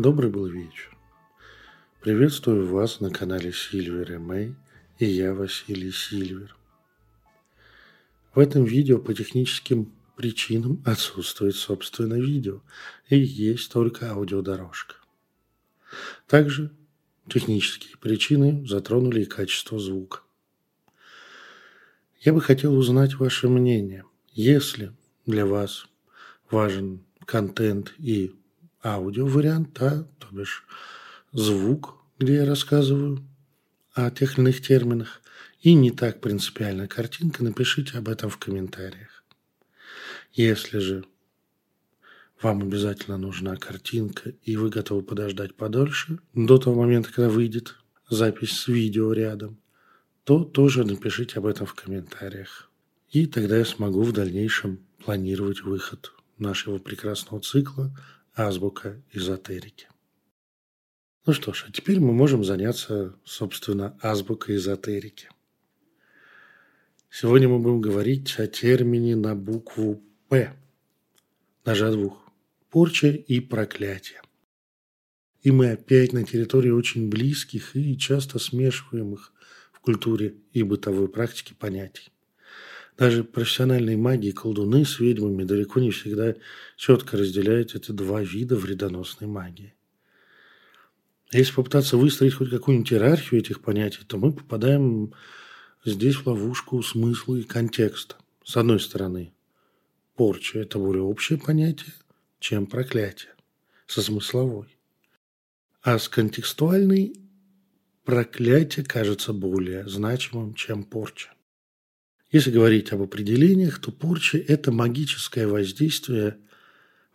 Добрый был вечер. Приветствую вас на канале Сильвер и Мэй, и я Василий Сильвер. В этом видео по техническим причинам отсутствует собственно видео, и есть только аудиодорожка. Также технические причины затронули и качество звука. Я бы хотел узнать ваше мнение. Если для вас важен контент и аудиовариант, да, то бишь звук, где я рассказываю о тех или иных терминах, и не так принципиально картинка, напишите об этом в комментариях. Если же вам обязательно нужна картинка, и вы готовы подождать подольше, до того момента, когда выйдет запись с видео рядом, то тоже напишите об этом в комментариях. И тогда я смогу в дальнейшем планировать выход нашего прекрасного цикла «Азбука эзотерики». Ну что ж, а теперь мы можем заняться, собственно, азбукой эзотерики. Сегодня мы будем говорить о термине на букву «П», даже о двух – порча и проклятие. И мы опять на территории очень близких и часто смешиваемых в культуре и бытовой практике понятий. Даже профессиональные маги и колдуны с ведьмами далеко не всегда четко разделяют эти два вида вредоносной магии. Если попытаться выстроить хоть какую-нибудь иерархию этих понятий, то мы попадаем здесь в ловушку смысла и контекста. С одной стороны, порча – это более общее понятие, чем проклятие, со смысловой. А с контекстуальной проклятие кажется более значимым, чем порча. Если говорить об определениях, то порча – это магическое воздействие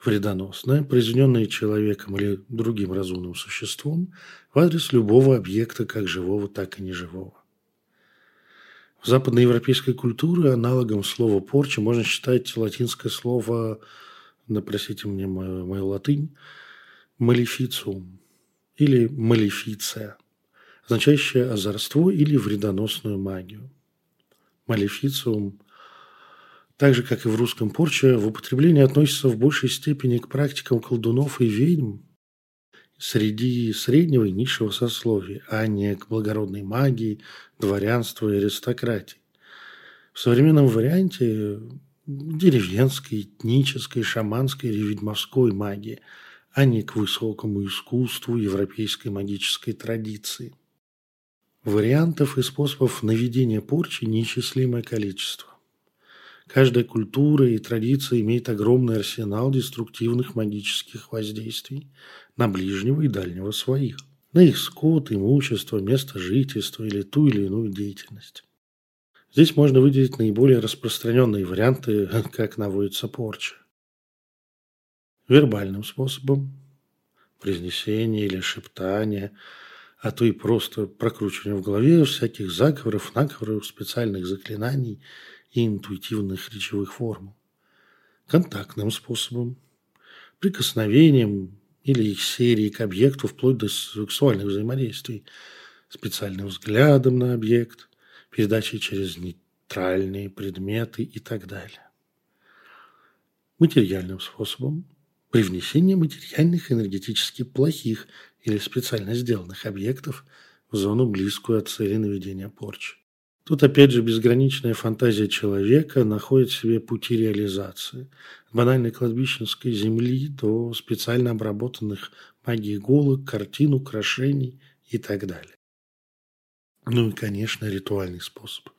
вредоносное, произведенное человеком или другим разумным существом в адрес любого объекта, как живого, так и неживого. В западноевропейской культуре аналогом слова «порча» можно считать латинское слово, да простите мне мою, мою латынь, «малефициум» или «малефиция», означающее озорство или вредоносную магию. Малефициум, так же, как и в русском порча, в употреблении относится в большей степени к практикам колдунов и ведьм среди среднего и низшего сословия, а не к благородной магии, дворянству и аристократии. В современном варианте деревенской, этнической, шаманской или ведьмовской магии, а не к высокому искусству европейской магической традиции. Вариантов и способов наведения порчи неисчислимое количество. Каждая культура и традиция имеет огромный арсенал деструктивных магических воздействий на ближнего и дальнего своих, на их скот, имущество, место жительства или ту или иную деятельность. Здесь можно выделить наиболее распространенные варианты, как наводится порча. Вербальным способом – произнесение или шептание – а то и просто прокручивание в голове всяких заговоров, наговоров, специальных заклинаний и интуитивных речевых формул. Контактным способом, прикосновением или их серией к объекту вплоть до сексуальных взаимодействий, специальным взглядом на объект, передачей через нейтральные предметы и так далее. Материальным способом, привнесение материальных энергетически плохих или специально сделанных объектов в зону, близкую от цели наведения порчи. Тут опять же безграничная фантазия человека находит в себе пути реализации. От банальной кладбищенской земли до специально обработанных магией иголок, картин, украшений и так далее. Ну и, конечно, ритуальный способ.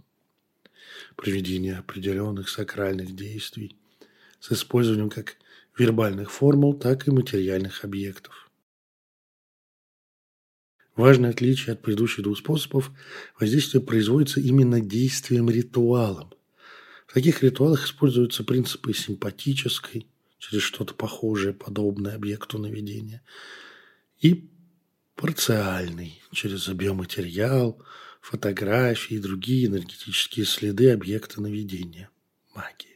Проведение определенных сакральных действий с использованием как вербальных формул, так и материальных объектов. Важное отличие от предыдущих двух способов – воздействие производится именно действием ритуалом. В таких ритуалах используются принципы симпатической, через что-то похожее, подобное объекту наведения, и парциальный, через биоматериал, фотографии и другие энергетические следы объекта наведения – магии.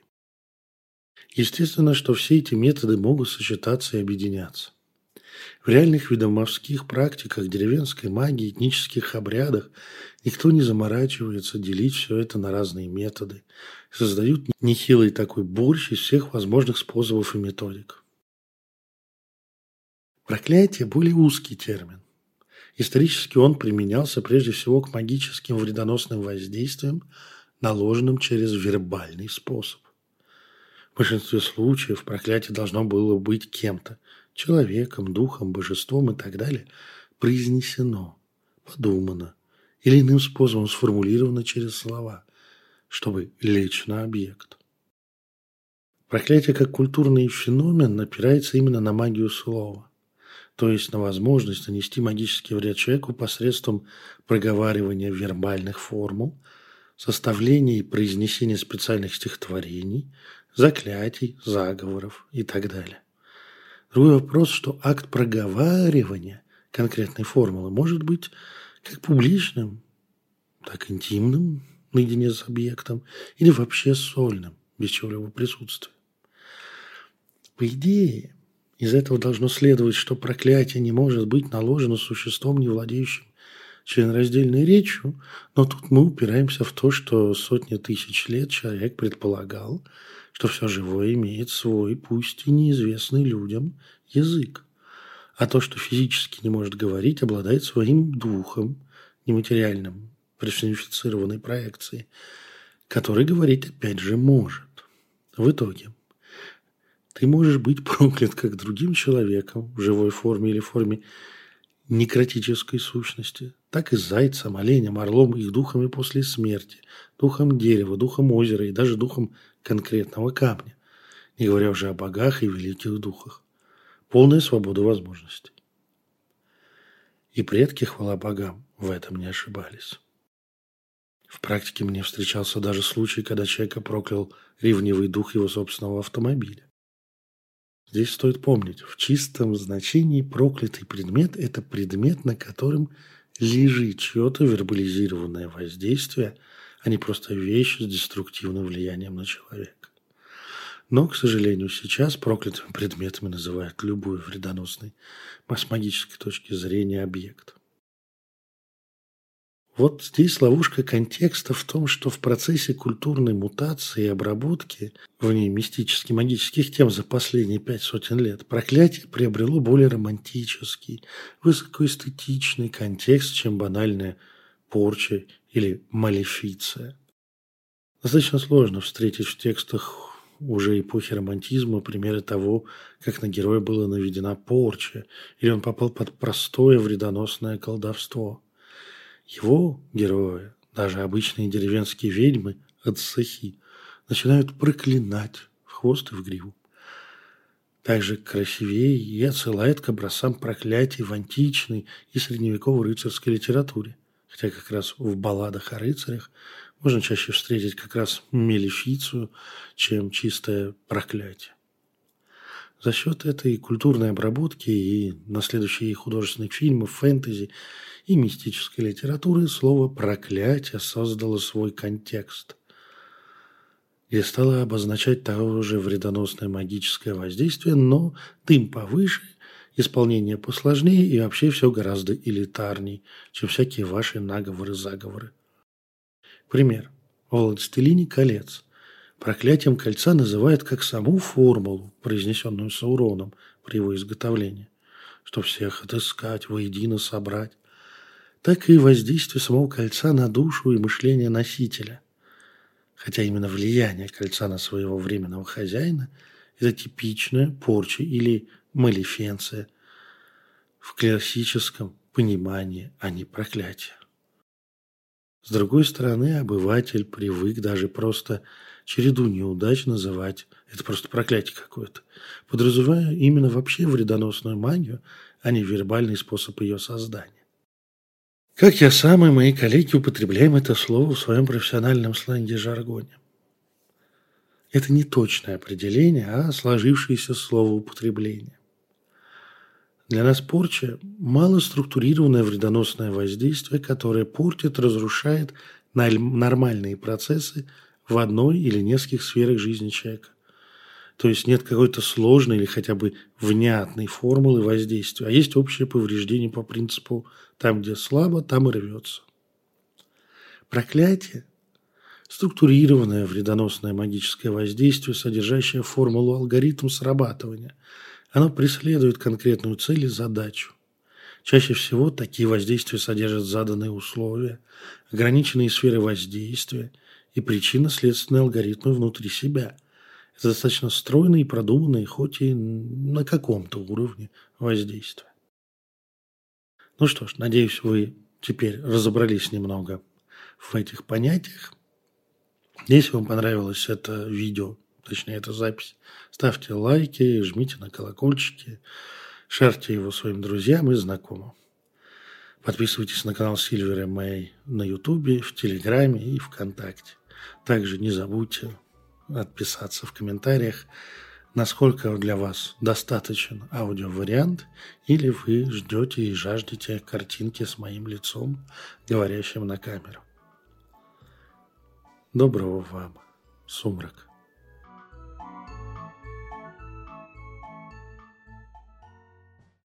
Естественно, что все эти методы могут сочетаться и объединяться. В реальных ведомовских практиках, деревенской магии, этнических обрядах никто не заморачивается делить все это на разные методы. Создают нехилый такой борщ из всех возможных способов и методик. Проклятие – более узкий термин. Исторически он применялся прежде всего к магическим вредоносным воздействиям, наложенным через вербальный способ. В большинстве случаев проклятие должно было быть кем-то – человеком, духом, божеством и так далее – произнесено, подумано или иным способом сформулировано через слова, чтобы лечь на объект. Проклятие как культурный феномен опирается именно на магию слова то есть на возможность нанести магический вред человеку посредством проговаривания вербальных формул, составления и произнесения специальных стихотворений, заклятий, заговоров и так далее. Другой вопрос, что акт проговаривания конкретной формулы может быть как публичным, так интимным, наедине с объектом, или вообще сольным, без чего-либо присутствия. По идее, из этого должно следовать, что проклятие не может быть наложено существом, не владеющим членораздельной речью, но тут мы упираемся в то, что сотни тысяч лет человек предполагал, что все живое имеет свой, пусть и неизвестный людям, язык. А то, что физически не может говорить, обладает своим духом, нематериальным, персонифицированной проекцией, который говорить опять же может. В итоге ты можешь быть проклят как другим человеком в живой форме или форме некротической сущности, так и зайцем, оленем, орлом, их духами после смерти, духом дерева, духом озера и даже духом конкретного камня, не говоря уже о богах и великих духах. Полная свобода возможностей. И предки, хвала богам, в этом не ошибались. В практике мне встречался даже случай, когда человека проклял ревнивый дух его собственного автомобиля. Здесь стоит помнить, в чистом значении проклятый предмет – это предмет, на котором лежит чье-то вербализированное воздействие, а не просто вещь с деструктивным влиянием на человека. Но, к сожалению, сейчас проклятыми предметами называют любой вредоносный с магической точки зрения объект. Вот здесь ловушка контекста в том, что в процессе культурной мутации и обработки в ней мистически-магических тем за последние пять сотен лет проклятие приобрело более романтический, высокоэстетичный контекст, чем банальная порча или малефиция. Достаточно сложно встретить в текстах уже эпохи романтизма примеры того, как на героя была наведена порча, или он попал под простое вредоносное колдовство – его герои, даже обычные деревенские ведьмы от Сахи, начинают проклинать в хвост и в гриву. Также красивее и отсылает к образцам проклятий в античной и средневековой рыцарской литературе. Хотя как раз в балладах о рыцарях можно чаще встретить как раз мелефицию, чем чистое проклятие. За счет этой культурной обработки и на следующие художественных фильмов, фэнтези и мистической литературы слово «проклятие» создало свой контекст, где стало обозначать того же вредоносное магическое воздействие, но дым повыше, исполнение посложнее и вообще все гораздо элитарней, чем всякие ваши наговоры-заговоры. Пример. «Властелине колец» проклятием кольца называют как саму формулу, произнесенную Сауроном при его изготовлении, что всех отыскать, воедино собрать, так и воздействие самого кольца на душу и мышление носителя. Хотя именно влияние кольца на своего временного хозяина – это типичная порча или малефенция в классическом понимании, а не проклятие. С другой стороны, обыватель привык даже просто череду неудач называть, это просто проклятие какое-то, подразумевая именно вообще вредоносную магию, а не вербальный способ ее создания. Как я сам и мои коллеги употребляем это слово в своем профессиональном сленге-жаргоне. Это не точное определение, а сложившееся словоупотребление. Для нас порча – малоструктурированное вредоносное воздействие, которое портит, разрушает нормальные процессы в одной или нескольких сферах жизни человека. То есть нет какой-то сложной или хотя бы внятной формулы воздействия, а есть общее повреждение по принципу «там, где слабо, там и рвется». Проклятие – структурированное вредоносное магическое воздействие, содержащее формулу алгоритм срабатывания, Оно преследует конкретную цель и задачу. Чаще всего такие воздействия содержат заданные условия, ограниченные сферы воздействия и причинно-следственные алгоритмы внутри себя. Это достаточно стройные и продуманные, хоть и на каком-то уровне воздействия. Ну что ж, надеюсь, вы теперь разобрались немного в этих понятиях. Если вам понравилось это видео, точнее, эта запись, ставьте лайки, жмите на колокольчики, шарьте его своим друзьям и знакомым. Подписывайтесь на канал Silver Мэй на Ютубе, в Телеграме и ВКонтакте. Также не забудьте отписаться в комментариях, насколько для вас достаточен аудиовариант, или вы ждете и жаждете картинки с моим лицом, говорящим на камеру. Доброго вам, сумрак.